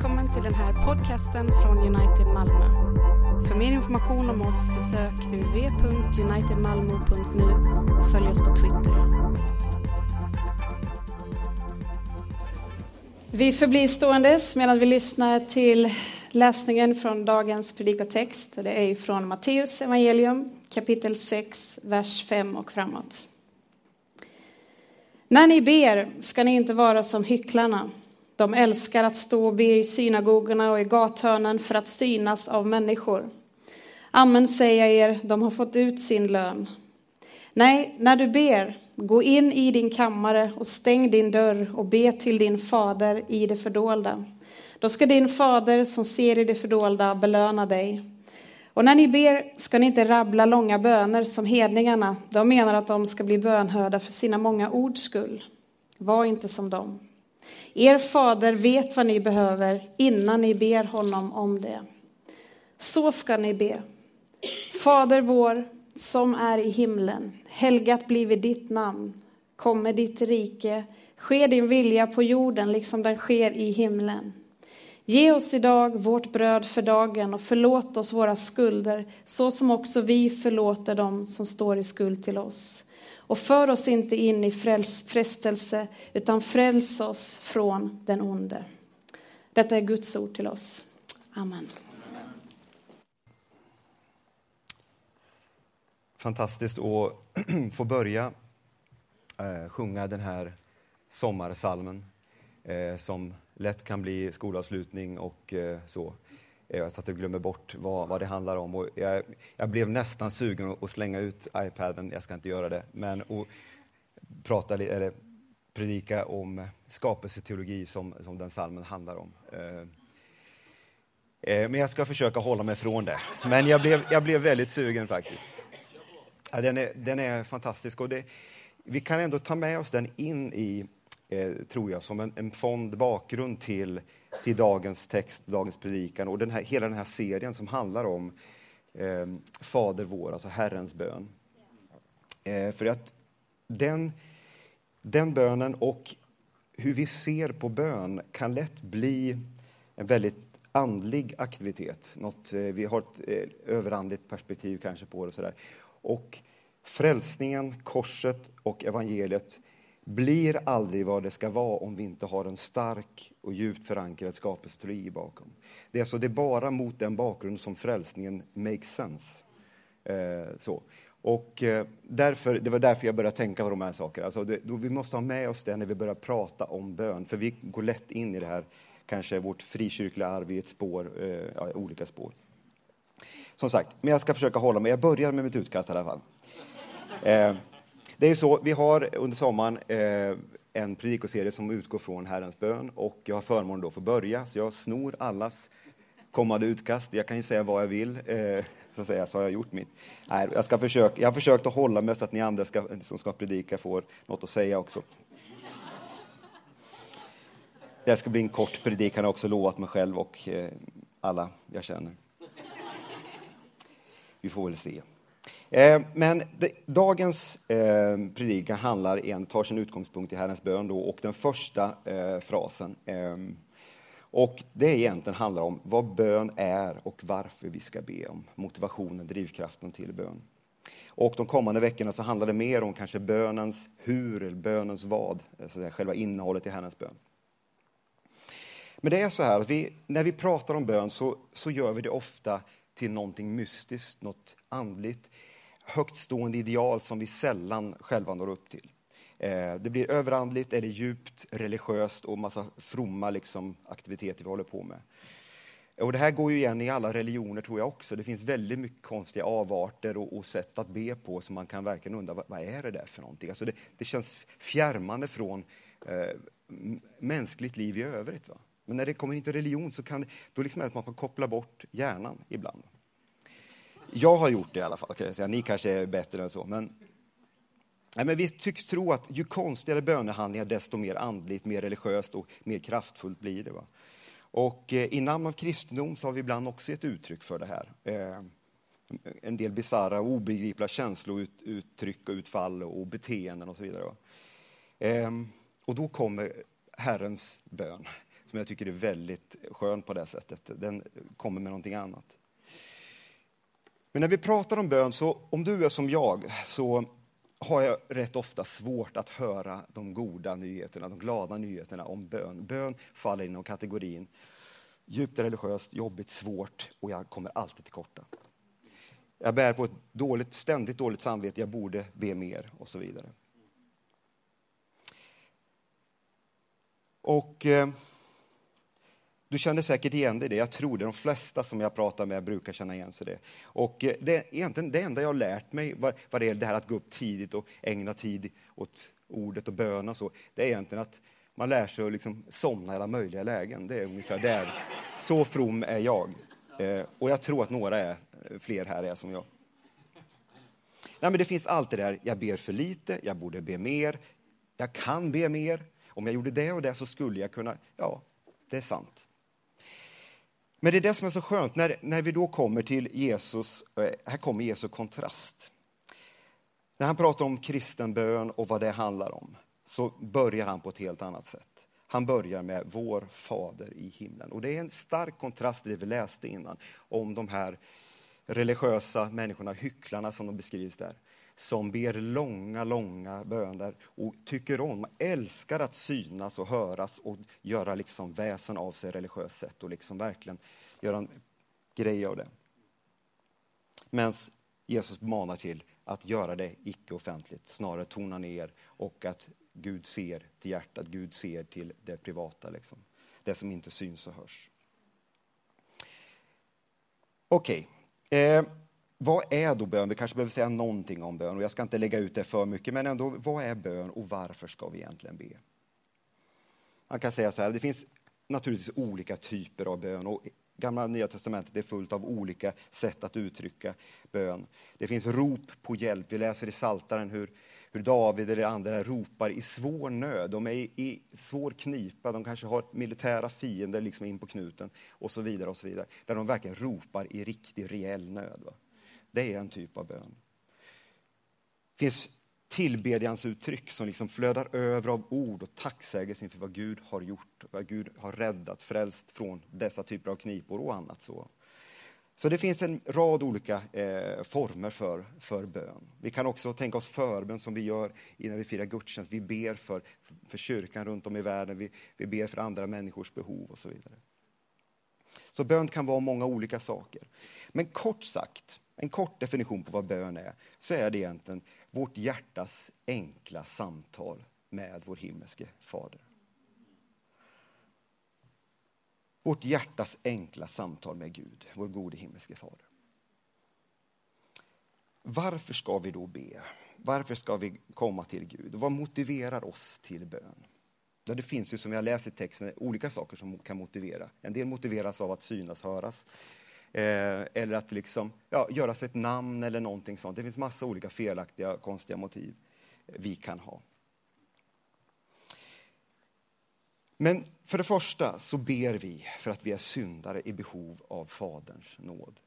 Välkommen till den här podcasten från United Malmö. För mer information om oss besök uv.unitedmalmo.nu och följ oss på Twitter. Vi förblir ståendes medan vi lyssnar till läsningen från dagens predikotext. Det är från Matteus evangelium kapitel 6, vers 5 och framåt. När ni ber ska ni inte vara som hycklarna. De älskar att stå och be i synagogorna och i gathörnen för att synas av människor. Amen säger jag er, de har fått ut sin lön. Nej, när du ber, gå in i din kammare och stäng din dörr och be till din fader i det fördolda. Då ska din fader som ser i det fördolda belöna dig. Och när ni ber ska ni inte rabbla långa böner som hedningarna. De menar att de ska bli bönhörda för sina många ords skull. Var inte som dem. Er fader vet vad ni behöver innan ni ber honom om det. Så ska ni be. Fader vår som är i himlen. Helgat blive ditt namn. Komme ditt rike. Ske din vilja på jorden liksom den sker i himlen. Ge oss idag vårt bröd för dagen och förlåt oss våra skulder så som också vi förlåter dem som står i skuld till oss. Och för oss inte in i frestelse utan fräls oss från den onde. Detta är Guds ord till oss. Amen. Fantastiskt att få börja eh, sjunga den här sommarsalmen eh, som lätt kan bli skolavslutning och eh, så. Eh, så att du glömmer bort vad, vad det handlar om. Och jag, jag blev nästan sugen att slänga ut iPaden, jag ska inte göra det, men och prata, eller predika om skapelseteologi som, som den salmen handlar om. Eh, eh, men jag ska försöka hålla mig från det. Men jag blev, jag blev väldigt sugen faktiskt. Ja, den, är, den är fantastisk. Och det, vi kan ändå ta med oss den in i, eh, tror jag, som en, en fond bakgrund till, till dagens text, dagens predikan och den här, hela den här serien som handlar om eh, Fader vår, alltså Herrens bön. Eh, för att den, den bönen och hur vi ser på bön kan lätt bli en väldigt andlig aktivitet. Något, eh, vi har ett eh, överandligt perspektiv kanske på det. Och, så där. och frälsningen, korset och evangeliet blir aldrig vad det ska vara om vi inte har en stark och djupt förankrad skapelseteologi bakom. Det är, alltså, det är bara mot den bakgrunden som frälsningen makes sense. Eh, så. Och eh, därför, det var därför jag började tänka på de här sakerna. Alltså det, då, vi måste ha med oss det när vi börjar prata om bön, för vi går lätt in i det här, kanske vårt frikyrkliga arv i ett spår, eh, ja, olika spår. Som sagt, men jag ska försöka hålla mig. Jag börjar med mitt utkast i alla fall. Eh, det är så, vi har under sommaren eh, en predikoserie som utgår från Herrens bön och jag har förmånen att få börja, så jag snor allas kommande utkast. Jag kan ju säga vad jag vill, eh, så, att säga, så har jag gjort mitt. Nej, jag, ska försöka, jag har försökt att hålla mig så att ni andra ska, som ska predika får något att säga också. Det ska bli en kort predikan, jag har också lovat mig själv och eh, alla jag känner. Vi får väl se. Eh, men dagens eh, predikan handlar en, tar sin utgångspunkt i Herrens bön då, och den första eh, frasen. Eh, och det egentligen handlar om vad bön är och varför vi ska be om motivationen, drivkraften till bön. Och de kommande veckorna så handlar det mer om kanske bönens hur, eller bönens vad, alltså själva innehållet i Herrens bön. Men det är så här att vi, när vi pratar om bön så, så gör vi det ofta till någonting mystiskt, något andligt högtstående ideal som vi sällan själva når upp till. Eh, det blir överandligt eller djupt religiöst och massa fromma liksom, aktiviteter vi håller på med. Och det här går ju igen i alla religioner tror jag också. Det finns väldigt mycket konstiga avarter och, och sätt att be på som man kan verkligen undra vad, vad är det där för någonting? Alltså det, det känns fjärmande från eh, mänskligt liv i övrigt. Va? Men när det kommer in till religion så kan då liksom är det liksom att man koppla bort hjärnan ibland. Jag har gjort det i alla fall, kan jag säga. Ni kanske är bättre än så. Men, nej, men vi tycks tro att ju konstigare bönehandlingar, desto mer andligt, mer religiöst och mer kraftfullt blir det. Va? Och eh, i namn av kristendom så har vi ibland också ett uttryck för det här. Eh, en del bisarra och obegripliga känslouttryck och utfall och beteenden och så vidare. Eh, och då kommer Herrens bön som jag tycker är väldigt skön på det sättet. Den kommer med någonting annat. Men när vi pratar om bön, så om du är som jag, så har jag rätt ofta svårt att höra de goda nyheterna, de glada nyheterna om bön. Bön faller inom kategorin djupt religiöst, jobbigt, svårt och jag kommer alltid till korta. Jag bär på ett dåligt, ständigt dåligt samvete, jag borde be mer och så vidare. Och eh, du känner säkert igen dig i det. Jag tror det. De flesta som jag pratar med brukar känna igen sig i det. Och eh, det, egentligen det enda jag har lärt mig vad, vad det gäller det här att gå upp tidigt och ägna tid åt ordet och bön och så, det är egentligen att man lär sig att liksom somna i alla möjliga lägen. Det är ungefär där. Så from är jag. Eh, och jag tror att några är, eh, fler här är som jag. Nej, men det finns allt det där, jag ber för lite, jag borde be mer, jag kan be mer. Om jag gjorde det och det så skulle jag kunna, ja, det är sant. Men det är det som är så skönt, när, när vi då kommer till Jesus, eh, här kommer Jesu kontrast. När han pratar om kristen bön och vad det handlar om, så börjar han på ett helt annat sätt. Han börjar med vår fader i himlen. Och det är en stark kontrast till det vi läste innan, om de här religiösa människorna, hycklarna som de beskrivs där som ber långa, långa böner och tycker om, älskar att synas och höras och göra liksom väsen av sig religiöst sett och liksom verkligen göra en grej av det. Medan Jesus manar till att göra det icke offentligt, snarare tona ner och att Gud ser till hjärtat, Gud ser till det privata, liksom. det som inte syns och hörs. Okej. Okay. Eh, vad är då bön? Vi kanske behöver säga någonting om bön och jag ska inte lägga ut det för mycket, men ändå, vad är bön och varför ska vi egentligen be? Man kan säga så här, det finns naturligtvis olika typer av bön och Gamla Nya Testamentet är fullt av olika sätt att uttrycka bön. Det finns rop på hjälp. Vi läser i Saltaren hur, hur David eller andra ropar i svår nöd. De är i, i svår knipa, de kanske har militära fiender liksom in på knuten och så vidare. och så vidare. Där de verkligen ropar i riktig, reell nöd. Va? Det är en typ av bön. Det finns tillbedjansuttryck som liksom flödar över av ord och tacksägelse inför vad Gud har gjort, vad Gud har räddat, frälst från dessa typer av knipor och annat. Så, så det finns en rad olika eh, former för, för bön. Vi kan också tänka oss förbön som vi gör innan vi firar gudstjänst. Vi ber för, för kyrkan runt om i världen, vi, vi ber för andra människors behov och så vidare. Så bön kan vara många olika saker. Men kort sagt, en kort definition på vad bön är, så är det egentligen vårt hjärtas enkla samtal med vår himmelske fader. Vårt hjärtas enkla samtal med Gud, vår gode himmelske fader. Varför ska vi då be? Varför ska vi komma till Gud? Vad motiverar oss till bön? Ja, det finns ju som jag läser i texten olika saker som kan motivera. En del motiveras av att synas, höras. Eh, eller att liksom, ja, göra sig ett namn eller någonting sånt. Det finns massa olika felaktiga, konstiga motiv eh, vi kan ha. Men för det första så ber vi för att vi är syndare i behov av Faderns nåd.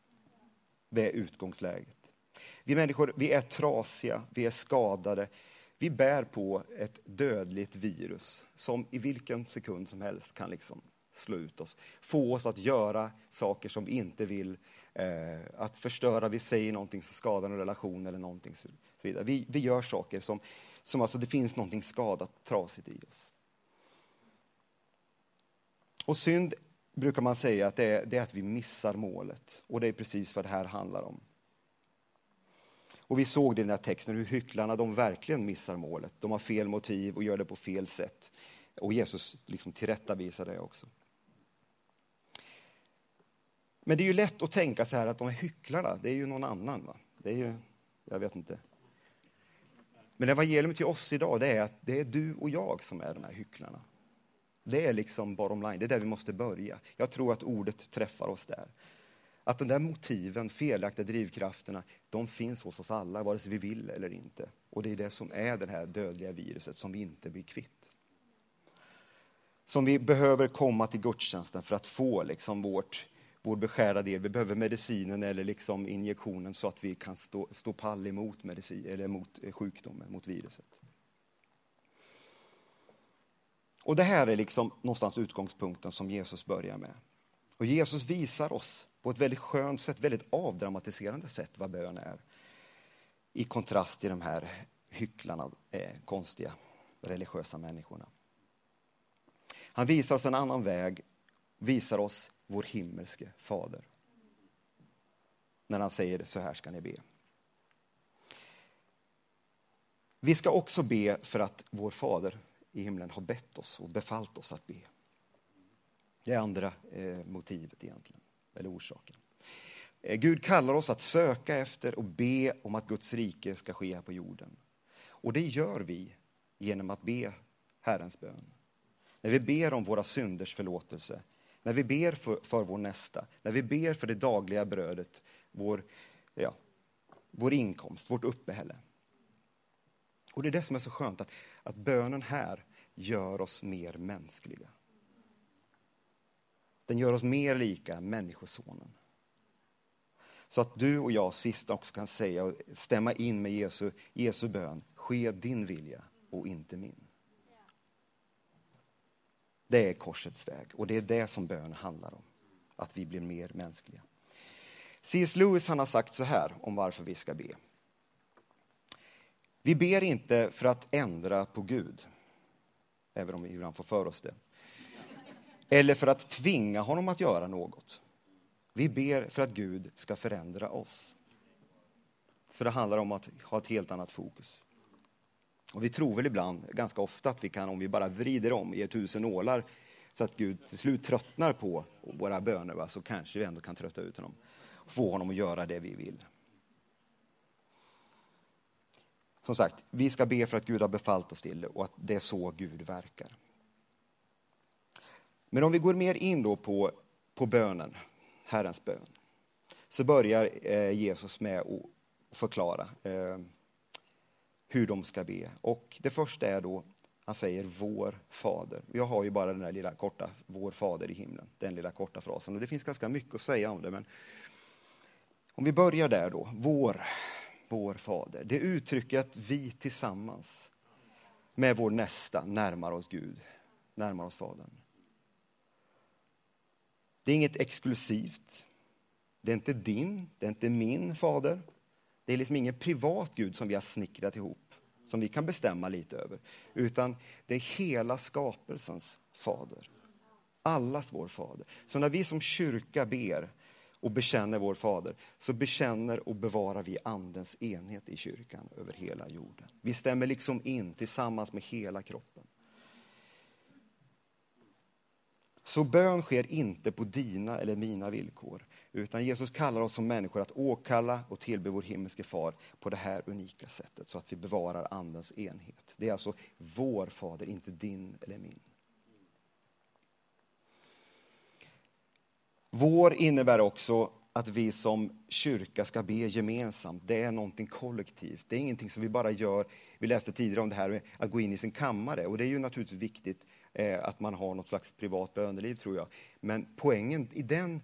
Det är utgångsläget. Vi människor vi är trasiga, vi är skadade. Vi bär på ett dödligt virus som i vilken sekund som helst kan liksom slå ut oss. Få oss att göra saker som vi inte vill. Eh, att förstöra, vi säger någonting som skadar en relation eller någonting så vidare. Vi, vi gör saker som, som alltså det finns någonting skadat, trasigt i oss. Och synd brukar man säga att det är, det är att vi missar målet. Och det är precis vad det här handlar om. Och vi såg det i den här texten, hur hycklarna de verkligen missar målet. De har fel motiv och gör det på fel sätt. Och Jesus liksom tillrättavisar det också. Men det är ju lätt att tänka så här att de är hycklarna, det är ju någon annan. Va? Det är ju, jag vet inte. Men evangeliet till oss idag, det är att det är du och jag som är de här hycklarna. Det är liksom bottom line, det är där vi måste börja. Jag tror att ordet träffar oss där. Att de där motiven, felaktiga drivkrafterna, de finns hos oss alla, vare sig vi vill eller inte. Och det är det som är det här dödliga viruset som vi inte blir kvitt. Som vi behöver komma till gudstjänsten för att få liksom vårt vår beskärda del. Vi behöver medicinen eller liksom injektionen så att vi kan stå, stå pall emot medicin, eller mot eh, sjukdomen, mot viruset. Och det här är liksom någonstans utgångspunkten som Jesus börjar med. Och Jesus visar oss på ett väldigt skönt sätt, väldigt avdramatiserande sätt vad bön är. I kontrast till de här hycklarna, eh, konstiga religiösa människorna. Han visar oss en annan väg, visar oss vår himmelske fader. När han säger så här ska ni be. Vi ska också be för att vår fader i himlen har bett oss och befallt oss att be. Det är andra eh, motivet egentligen, eller orsaken. Eh, Gud kallar oss att söka efter och be om att Guds rike ska ske här på jorden. Och det gör vi genom att be Herrens bön. När vi ber om våra synders förlåtelse, när vi ber för, för vår nästa, när vi ber för det dagliga brödet, vår, ja, vår inkomst, vårt uppehälle. Och det är det som är så skönt, att, att bönen här gör oss mer mänskliga. Den gör oss mer lika Människosonen. Så att du och jag sist också kan säga och stämma in med Jesu, Jesu bön, ske din vilja och inte min. Det är korsets väg och det är det som bön handlar om. Att vi blir mer mänskliga. C.S. Lewis han har sagt så här om varför vi ska be. Vi ber inte för att ändra på Gud, även om vi ibland får för oss det. Eller för att tvinga honom att göra något. Vi ber för att Gud ska förändra oss. Så det handlar om att ha ett helt annat fokus. Och vi tror väl ibland, ganska ofta, att vi kan, om vi bara vrider om, ge tusen nålar, så att Gud till slut tröttnar på våra böner, va, så kanske vi ändå kan trötta ut honom. Och få honom att göra det vi vill. Som sagt, vi ska be för att Gud har befallt oss till det och att det är så Gud verkar. Men om vi går mer in då på, på bönen, Herrens bön, så börjar eh, Jesus med att förklara eh, hur de ska be. Och det första är då, han säger vår fader. Jag har ju bara den där lilla korta, vår fader i himlen, den lilla korta frasen. Och det finns ganska mycket att säga om det, men om vi börjar där då, vår, vår fader. Det uttrycker att vi tillsammans med vår nästa närmar oss Gud, närmar oss Fadern. Det är inget exklusivt. Det är inte din, det är inte min fader. Det är liksom ingen privat Gud som vi har snickrat ihop, som vi kan bestämma lite över. Utan det är hela skapelsens fader. Allas vår fader. Så när vi som kyrka ber och bekänner vår fader, så bekänner och bevarar vi andens enhet i kyrkan över hela jorden. Vi stämmer liksom in tillsammans med hela kroppen. Så bön sker inte på dina eller mina villkor, utan Jesus kallar oss som människor att åkalla och tillbe vår himmelske far på det här unika sättet, så att vi bevarar andens enhet. Det är alltså vår fader, inte din eller min. Vår innebär också att vi som kyrka ska be gemensamt. Det är någonting kollektivt. Det är ingenting som vi bara gör. Vi läste tidigare om det här med att gå in i sin kammare och det är ju naturligtvis viktigt eh, att man har något slags privat böneliv tror jag. Men poängen i den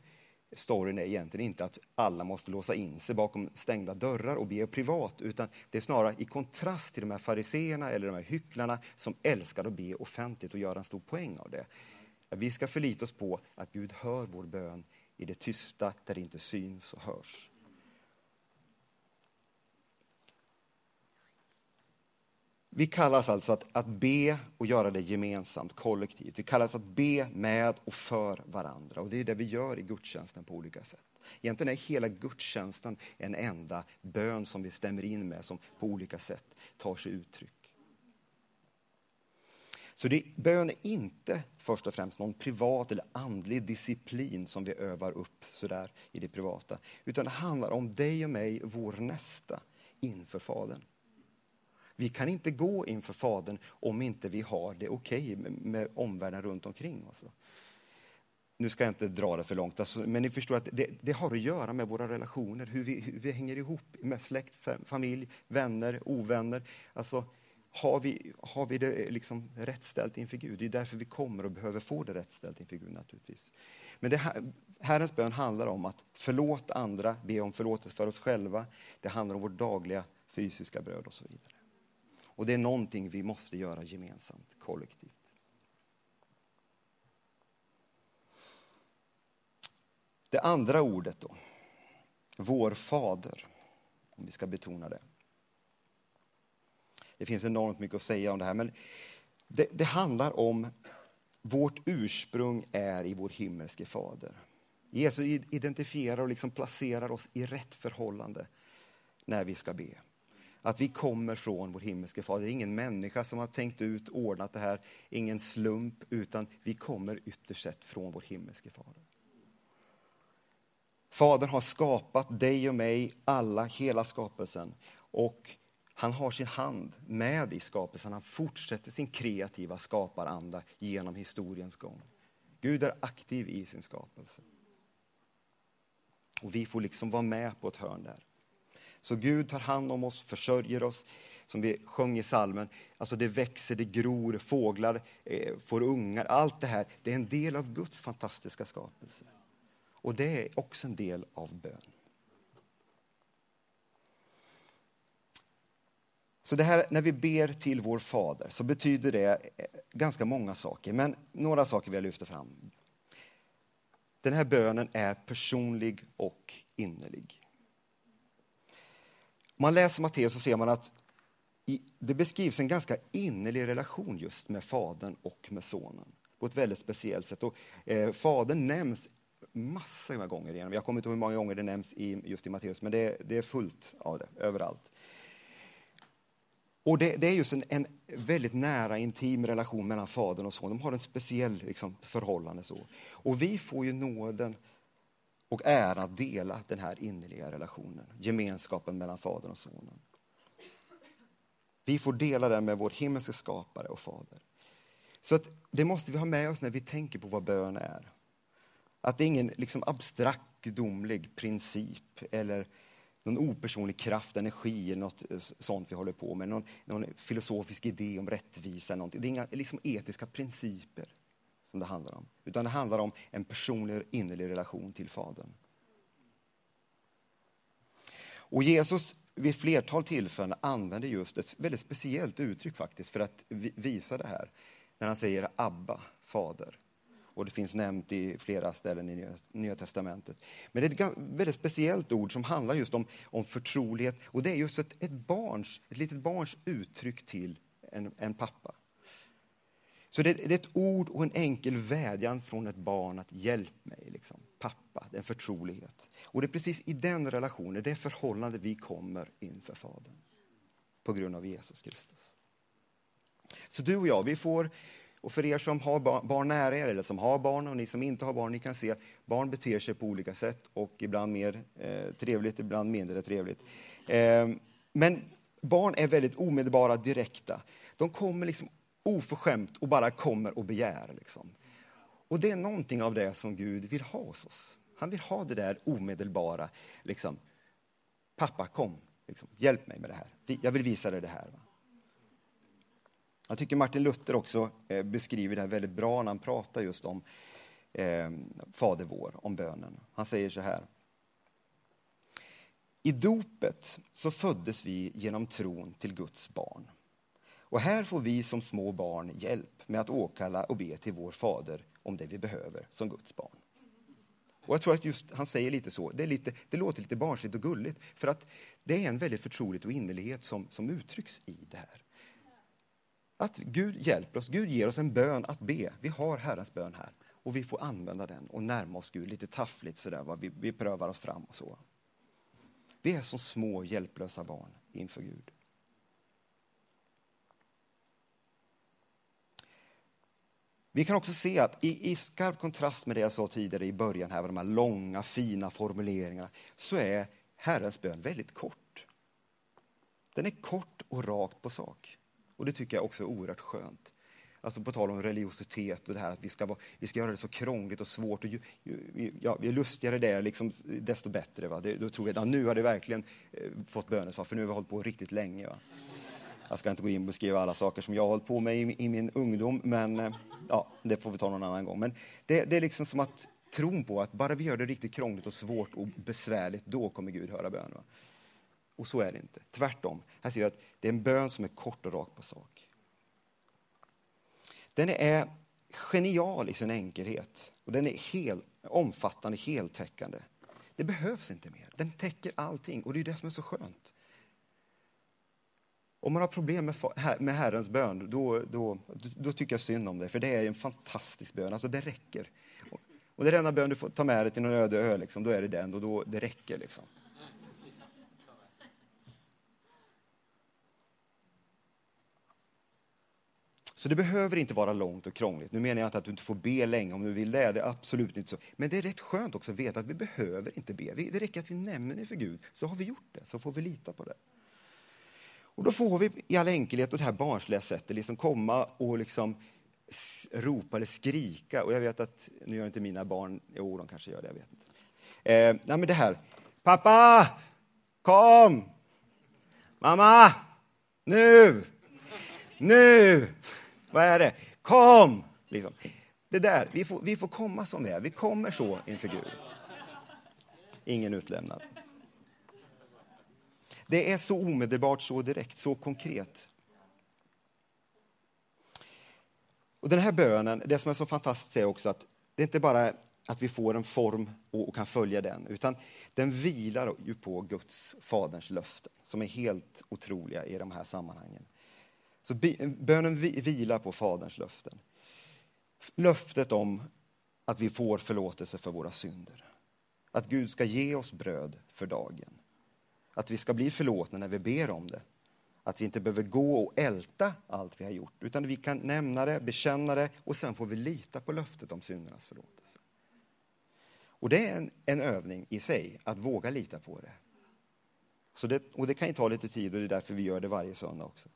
storyn är egentligen inte att alla måste låsa in sig bakom stängda dörrar och be privat, utan det är snarare i kontrast till de här fariseerna eller de här hycklarna som älskar att be offentligt och göra en stor poäng av det. Vi ska förlita oss på att Gud hör vår bön i det tysta där det inte syns och hörs. Vi kallas alltså att, att be och göra det gemensamt, kollektivt. Vi kallas att be med och för varandra. Och det är det vi gör i gudstjänsten på olika sätt. Egentligen är hela gudstjänsten en enda bön som vi stämmer in med, som på olika sätt tar sig uttryck. Så det, bön är inte först och främst någon privat eller andlig disciplin som vi övar upp sådär i det privata. Utan det handlar om dig och mig, vår nästa, inför Fadern. Vi kan inte gå inför Fadern om inte vi har det okej okay med, med omvärlden runt omkring oss. Nu ska jag inte dra det för långt, alltså, men ni förstår att det, det, har att göra med våra relationer, hur vi, hur vi hänger ihop med släkt, familj, vänner, ovänner. Alltså, har vi, har vi det liksom rättställt inför Gud? Det är därför vi kommer och behöver få det rätt ställt inför Gud naturligtvis. Men det här, Herrens bön handlar om att förlåta andra, be om förlåtelse för oss själva. Det handlar om vårt dagliga fysiska bröd och så vidare. Och det är någonting vi måste göra gemensamt, kollektivt. Det andra ordet då, vår fader, om vi ska betona det. Det finns enormt mycket att säga om det här, men det, det handlar om vårt ursprung är i vår himmelske fader. Jesus identifierar och liksom placerar oss i rätt förhållande när vi ska be. Att vi kommer från vår himmelske fader. Det är ingen människa som har tänkt ut, ordnat det här, ingen slump, utan vi kommer ytterst sett från vår himmelske fader. Fadern har skapat dig och mig, alla, hela skapelsen. Och han har sin hand med i skapelsen. Han fortsätter sin kreativa skaparanda genom historiens gång. Gud är aktiv i sin skapelse. Och vi får liksom vara med på ett hörn där. Så Gud tar hand om oss, försörjer oss, som vi sjöng i salmen. Alltså det växer, det gror, fåglar eh, får ungar. Allt det här, det är en del av Guds fantastiska skapelse. Och det är också en del av bön. Så det här, när vi ber till vår Fader så betyder det eh, ganska många saker, men några saker vill jag lyfta fram. Den här bönen är personlig och innerlig. Om man läser Matteus så ser man att det beskrivs en ganska innerlig relation just med Fadern och med Sonen på ett väldigt speciellt sätt. Och, eh, fadern nämns massor med gånger igenom. Jag kommer inte ihåg hur många gånger det nämns i, just i Matteus, men det, det är fullt av det överallt. Och det, det är just en, en, väldigt nära, intim relation mellan fadern och sonen. De har en speciell liksom, förhållande. så. Och vi får ju nåden och äran att dela den här innerliga relationen, gemenskapen mellan fadern och sonen. Vi får dela den med vår himmelske skapare och fader. Så att det måste vi ha med oss när vi tänker på vad bön är. Att det är ingen liksom abstrakt gudomlig princip eller någon opersonlig kraft, energi eller något sånt vi håller på med. Någon, någon filosofisk idé om rättvisa. Någonting. Det är inga liksom, etiska principer som det handlar om. Utan det handlar om en personlig innerlig relation till Fadern. Och Jesus vid flertal tillfällen använder just ett väldigt speciellt uttryck faktiskt för att visa det här. När han säger Abba, Fader. Och det finns nämnt i flera ställen i Nya Testamentet. Men det är ett väldigt speciellt ord som handlar just om, om förtrolighet. Och det är just ett, ett, barns, ett litet barns uttryck till en, en pappa. Så det, det, är ett ord och en enkel vädjan från ett barn att hjälp mig, liksom. pappa, det är en förtrolighet. Och det är precis i den relationen, det förhållande vi kommer inför Fadern. På grund av Jesus Kristus. Så du och jag, vi får och för er som har barn nära er eller som har barn och ni som inte har barn, ni kan se att barn beter sig på olika sätt och ibland mer eh, trevligt, ibland mindre trevligt. Eh, men barn är väldigt omedelbara, direkta. De kommer liksom oförskämt och bara kommer och begär. Liksom. Och det är någonting av det som Gud vill ha hos oss. Han vill ha det där omedelbara, liksom, pappa kom, liksom, hjälp mig med det här. Jag vill visa dig det här. Va? Jag tycker Martin Luther också eh, beskriver det här väldigt bra när han pratar just om eh, Fader vår, om bönen. Han säger så här. I dopet så föddes vi genom tron till Guds barn. Och här får vi som små barn hjälp med att åkalla och be till vår Fader om det vi behöver som Guds barn. Och jag tror att just han säger lite så, det, är lite, det låter lite barnsligt och gulligt, för att det är en väldigt förtroligt och innerlighet som, som uttrycks i det här. Att Gud hjälper oss, Gud ger oss en bön att be. Vi har Herrens bön här och vi får använda den och närma oss Gud lite taffligt sådär, va? Vi, vi prövar oss fram och så. Vi är som små hjälplösa barn inför Gud. Vi kan också se att i, i, skarp kontrast med det jag sa tidigare i början, här, med de här långa fina formuleringarna, så är Herrens bön väldigt kort. Den är kort och rakt på sak. Och det tycker jag också är oerhört skönt. Alltså på tal om religiositet och det här att vi ska, vara, vi ska göra det så krångligt och svårt. Och ju, ju, ja, ju lustigare det är, liksom, desto bättre. Va? Det, då tror vi att ja, nu har det verkligen eh, fått bönesvar, för nu har vi hållit på riktigt länge. Va? Jag ska inte gå in och beskriva alla saker som jag har hållit på med i, i min ungdom, men eh, ja, det får vi ta någon annan gång. Men det, det är liksom som att tron på att bara vi gör det riktigt krångligt och svårt och besvärligt, då kommer Gud höra bön. Va? Och så är det inte. Tvärtom. Här ser vi att det är en bön som är kort och rakt på sak. Den är genial i sin enkelhet och den är hel, omfattande, heltäckande. Det behövs inte mer. Den täcker allting och det är det som är så skönt. Om man har problem med, med Herrens bön, då, då, då tycker jag synd om det, för det är en fantastisk bön. Alltså det räcker. Och det är enda bön du får ta med dig till någon öde ö, liksom, då är det den och då, det räcker. Liksom. Så det behöver inte vara långt och krångligt. Nu menar jag inte att du inte får be länge om du vill det, det är absolut inte så. Men det är rätt skönt också att veta att vi behöver inte be. Det räcker att vi nämner det för Gud, så har vi gjort det, så får vi lita på det. Och då får vi i all enkelhet och det här barnsliga sättet liksom komma och liksom ropa eller skrika. Och jag vet att, nu gör inte mina barn, jo de kanske gör det, jag vet inte. Eh, nej men det här, pappa, kom! Mamma, nu! Nu! Vad är det? Kom! Liksom. Det där, vi får, vi får komma som vi är, vi kommer så inför Gud. Ingen utlämnad. Det är så omedelbart, så direkt, så konkret. Och Den här bönen, det som är så fantastiskt är också att det är inte bara att vi får en form och, kan följa den, utan den vilar ju på Guds, Faderns löften, som är helt otroliga i de här sammanhangen. Så bönen vilar på Faderns löften. Löftet om att vi får förlåtelse för våra synder. Att Gud ska ge oss bröd för dagen. Att vi ska bli förlåtna när vi ber om det. Att vi inte behöver gå och älta allt vi har gjort, utan vi kan nämna det, bekänna det och sen får vi lita på löftet om syndernas förlåtelse. Och det är en, en övning i sig, att våga lita på det. Så det. Och det kan ju ta lite tid och det är därför vi gör det varje söndag också.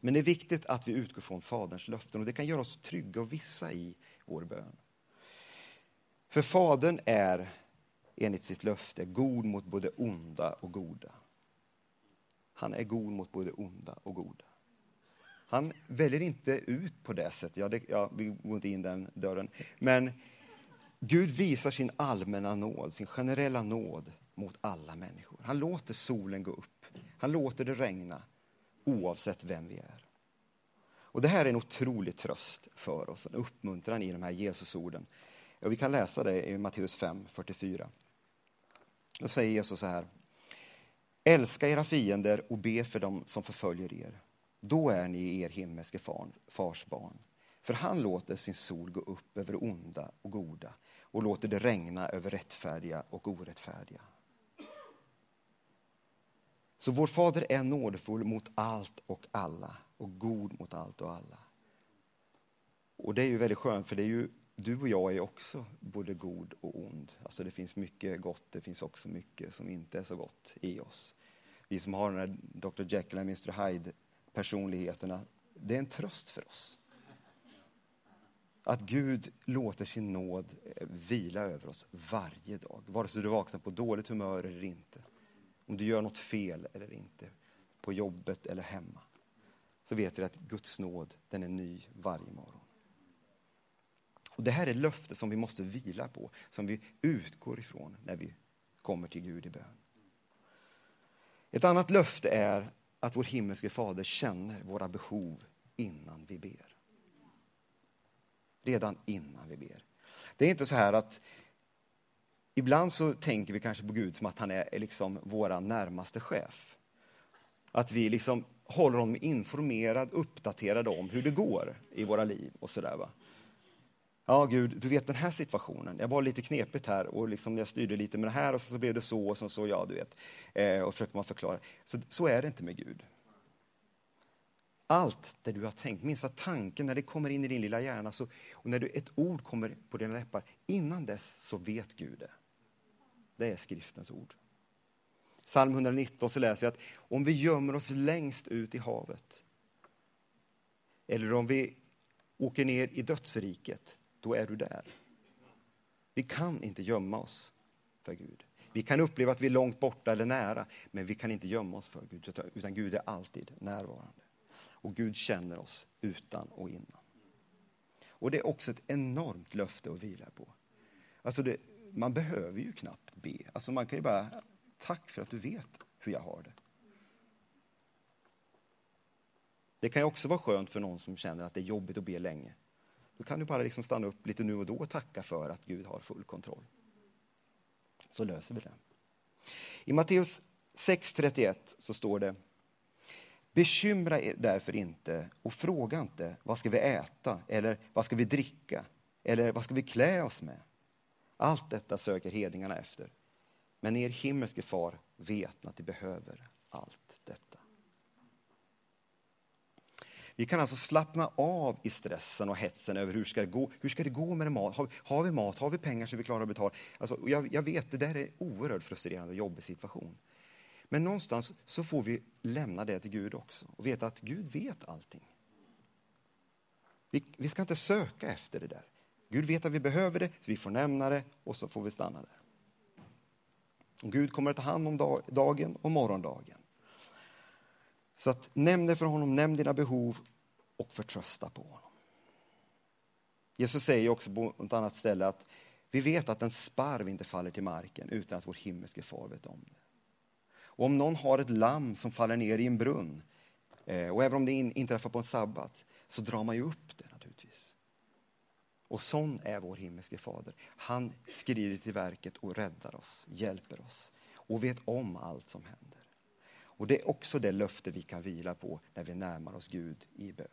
Men det är viktigt att vi utgår från Faderns löften och det kan göra oss trygga och vissa i vår bön. För Fadern är enligt sitt löfte god mot både onda och goda. Han är god mot både onda och goda. Han väljer inte ut på det sättet, ja, det, ja, vi går inte in den dörren. Men Gud visar sin allmänna nåd, sin generella nåd mot alla människor. Han låter solen gå upp, han låter det regna oavsett vem vi är. Och Det här är en otrolig tröst för oss, en uppmuntran i de här Jesusorden. Och vi kan läsa det i Matteus 5, 44. Då säger Jesus så här. Älska era fiender och be för dem som förföljer er. Då är ni er himmelske fars barn. För han låter sin sol gå upp över onda och goda och låter det regna över rättfärdiga och orättfärdiga. Så vår fader är nådefull mot allt och alla och god mot allt och alla. Och det är ju väldigt skönt för det är ju du och jag är också både god och ond. Alltså det finns mycket gott, det finns också mycket som inte är så gott i oss. Vi som har den här Dr Jekyll och Mr Hyde personligheterna, det är en tröst för oss. Att Gud låter sin nåd eh, vila över oss varje dag, vare sig du vaknar på dåligt humör eller inte. Om du gör något fel eller inte, på jobbet eller hemma. Så vet du att Guds nåd, den är ny varje morgon. Och Det här är löfte som vi måste vila på, som vi utgår ifrån när vi kommer till Gud i bön. Ett annat löfte är att vår himmelske fader känner våra behov innan vi ber. Redan innan vi ber. Det är inte så här att ibland så tänker vi kanske på Gud som att han är liksom vår närmaste chef. Att vi liksom håller honom informerad, uppdaterad om hur det går i våra liv och sådär. Va? Ja, Gud, du vet den här situationen. Jag var lite knepigt här och liksom jag styrde lite med det här och så, blev det så och sen så, ja, du vet. Eh, och försöker man förklara. Så, så är det inte med Gud. Allt det du har tänkt, minsta tanken, när det kommer in i din lilla hjärna så, och när du, ett ord kommer på dina läppar, innan dess så vet Gud det. Det är skriftens ord. Psalm 119 så läser vi att om vi gömmer oss längst ut i havet eller om vi åker ner i dödsriket, då är du där. Vi kan inte gömma oss för Gud. Vi kan uppleva att vi är långt borta eller nära, men vi kan inte gömma oss för Gud, utan Gud är alltid närvarande. Och Gud känner oss utan och innan. Och det är också ett enormt löfte att vila på. Alltså det, man behöver ju knappt be. Alltså man kan ju bara, tack för att du vet hur jag har det. Det kan ju också vara skönt för någon som känner att det är jobbigt att be länge. Då kan du bara liksom stanna upp lite nu och då och tacka för att Gud har full kontroll. Så löser vi det. I Matteus 6.31 så står det Bekymra er därför inte och fråga inte vad ska vi äta eller vad ska vi dricka eller vad ska vi klä oss med? Allt detta söker hedningarna efter. Men er himmelske far vet att ni behöver allt detta. Vi kan alltså slappna av i stressen och hetsen över hur ska det gå, hur ska det gå med mat? Har, har vi mat? Har vi pengar så vi klarar att betala? Alltså, jag, jag vet, det där är en oerhört frustrerande och jobbig situation. Men någonstans så får vi lämna det till Gud också och veta att Gud vet allting. Vi, vi ska inte söka efter det där. Gud vet att vi behöver det, så vi får nämna det och så får vi stanna där. Och Gud kommer att ta hand om dagen och morgondagen. Så att nämn det för honom, nämn dina behov och förtrösta på honom. Jesus säger också på ett annat ställe att vi vet att en sparv inte faller till marken utan att vår himmelske far vet om det. Och om någon har ett lamm som faller ner i en brunn, eh, och även om det inträffar på en sabbat, så drar man ju upp det naturligtvis. Och sån är vår himmelske fader. Han skrider till verket och räddar oss, hjälper oss och vet om allt som händer. Och det är också det löfte vi kan vila på när vi närmar oss Gud i bön.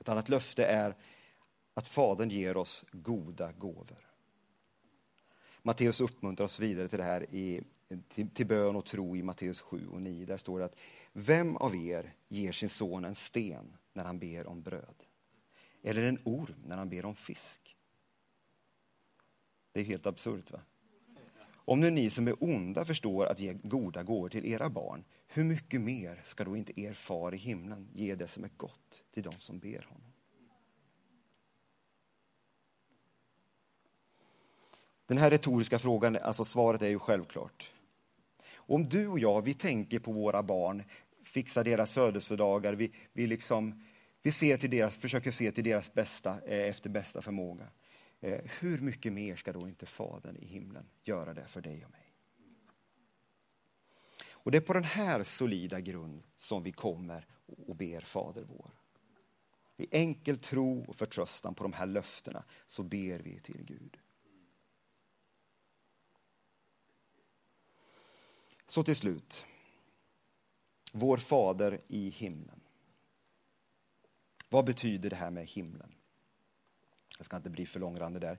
Ett annat löfte är att Fadern ger oss goda gåvor. Matteus uppmuntrar oss vidare till det här i, till, till bön och tro i Matteus 7 och 9. Där står det att vem av er ger sin son en sten när han ber om bröd? Eller en orm när han ber om fisk? Det är helt absurt va? Om nu ni som är onda förstår att ge goda gåvor till era barn, hur mycket mer ska då inte er far i himlen ge det som är gott till de som ber honom? Den här retoriska frågan, alltså svaret är ju självklart. Om du och jag, vi tänker på våra barn, fixar deras födelsedagar, vi, vi, liksom, vi ser till deras, försöker se till deras bästa eh, efter bästa förmåga. Eh, hur mycket mer ska då inte Fadern i himlen göra det för dig och mig? Och det är på den här solida grund som vi kommer och ber Fader vår. I enkel tro och förtröstan på de här löftena så ber vi till Gud. Så till slut. Vår Fader i himlen. Vad betyder det här med himlen? Jag ska inte bli för långrandig där.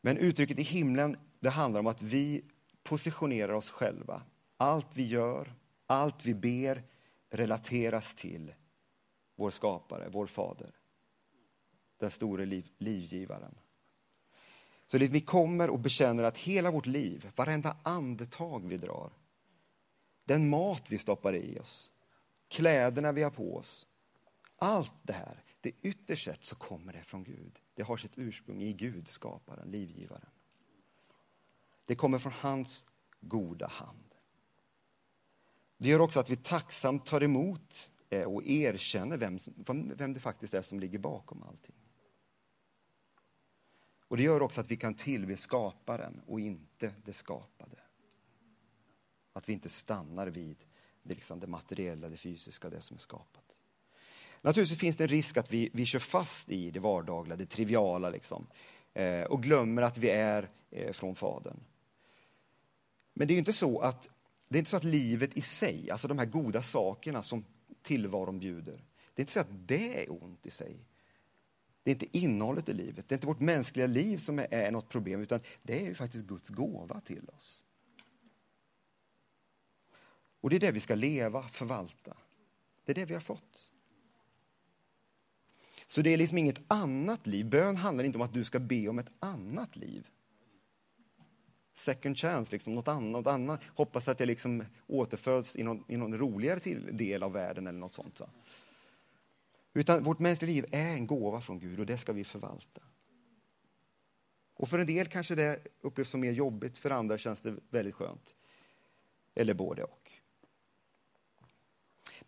Men uttrycket i himlen, det handlar om att vi positionerar oss själva. Allt vi gör, allt vi ber relateras till vår skapare, vår fader. Den store liv, livgivaren. Så vi kommer och bekänner att hela vårt liv, varenda andetag vi drar, den mat vi stoppar i oss, kläderna vi har på oss, allt det här det ytterst sett så kommer det från Gud. Det har sitt ursprung i Gud, skaparen, livgivaren. Det kommer från hans goda hand. Det gör också att vi tacksamt tar emot eh, och erkänner vem, vem det faktiskt är som ligger bakom allting. Och Det gör också att vi kan tillbe skaparen och inte det skapade. Att vi inte stannar vid det, liksom det materiella, det fysiska, det som är skapat. Naturligtvis finns det en risk att vi, vi kör fast i det vardagliga, det triviala liksom, eh, och glömmer att vi är eh, från Fadern. Men det är inte så att det är inte så att livet i sig, alltså de här goda sakerna som tillvaron bjuder, det är inte så att det är ont i sig. Det är inte innehållet i livet, det är inte vårt mänskliga liv som är, är något problem, utan det är ju faktiskt Guds gåva till oss. Och det är det vi ska leva, förvalta. Det är det vi har fått. Så det är liksom inget annat liv. Bön handlar inte om att du ska be om ett annat liv. Second chance, liksom, något annat. Något annat. Hoppas att jag liksom återföds i någon, i någon roligare till, del av världen eller något sånt. Va? Utan vårt mänskliga liv är en gåva från Gud och det ska vi förvalta. Och för en del kanske det upplevs som mer jobbigt, för andra känns det väldigt skönt. Eller både och.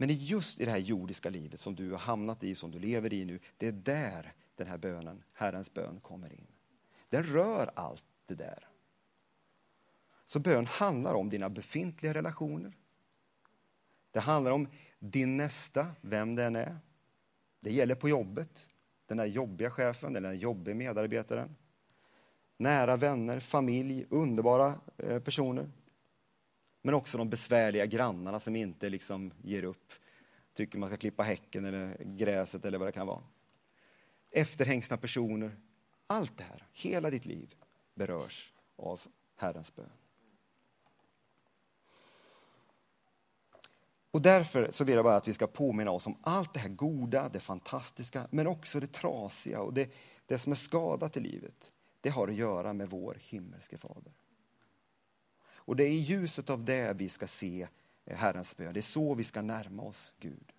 Men det är just i det här jordiska livet som du har hamnat i, som du lever i nu, det är där den här bönen, Herrens bön, kommer in. Den rör allt det där. Så bön handlar om dina befintliga relationer. Det handlar om din nästa, vem den är. Det gäller på jobbet, den där jobbiga chefen eller den jobbiga medarbetaren. Nära vänner, familj, underbara eh, personer. Men också de besvärliga grannarna som inte liksom ger upp. Tycker man ska klippa häcken eller gräset eller vad det kan vara. Efterhängsna personer. Allt det här, hela ditt liv berörs av Herrens bön. Och därför så vill jag bara att vi ska påminna oss om allt det här goda, det fantastiska, men också det trasiga och det, det som är skadat i livet. Det har att göra med vår himmelske fader. Och det är i ljuset av det vi ska se eh, Herrens bön. Det är så vi ska närma oss Gud.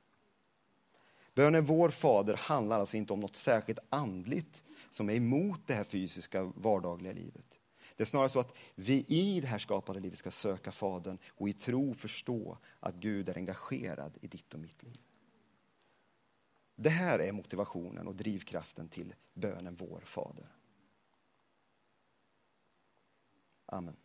Bönen Vår Fader handlar alltså inte om något särskilt andligt som är emot det här fysiska vardagliga livet. Det är snarare så att vi i det här skapade livet ska söka Fadern och i tro förstå att Gud är engagerad i ditt och mitt liv. Det här är motivationen och drivkraften till bönen Vår Fader. Amen.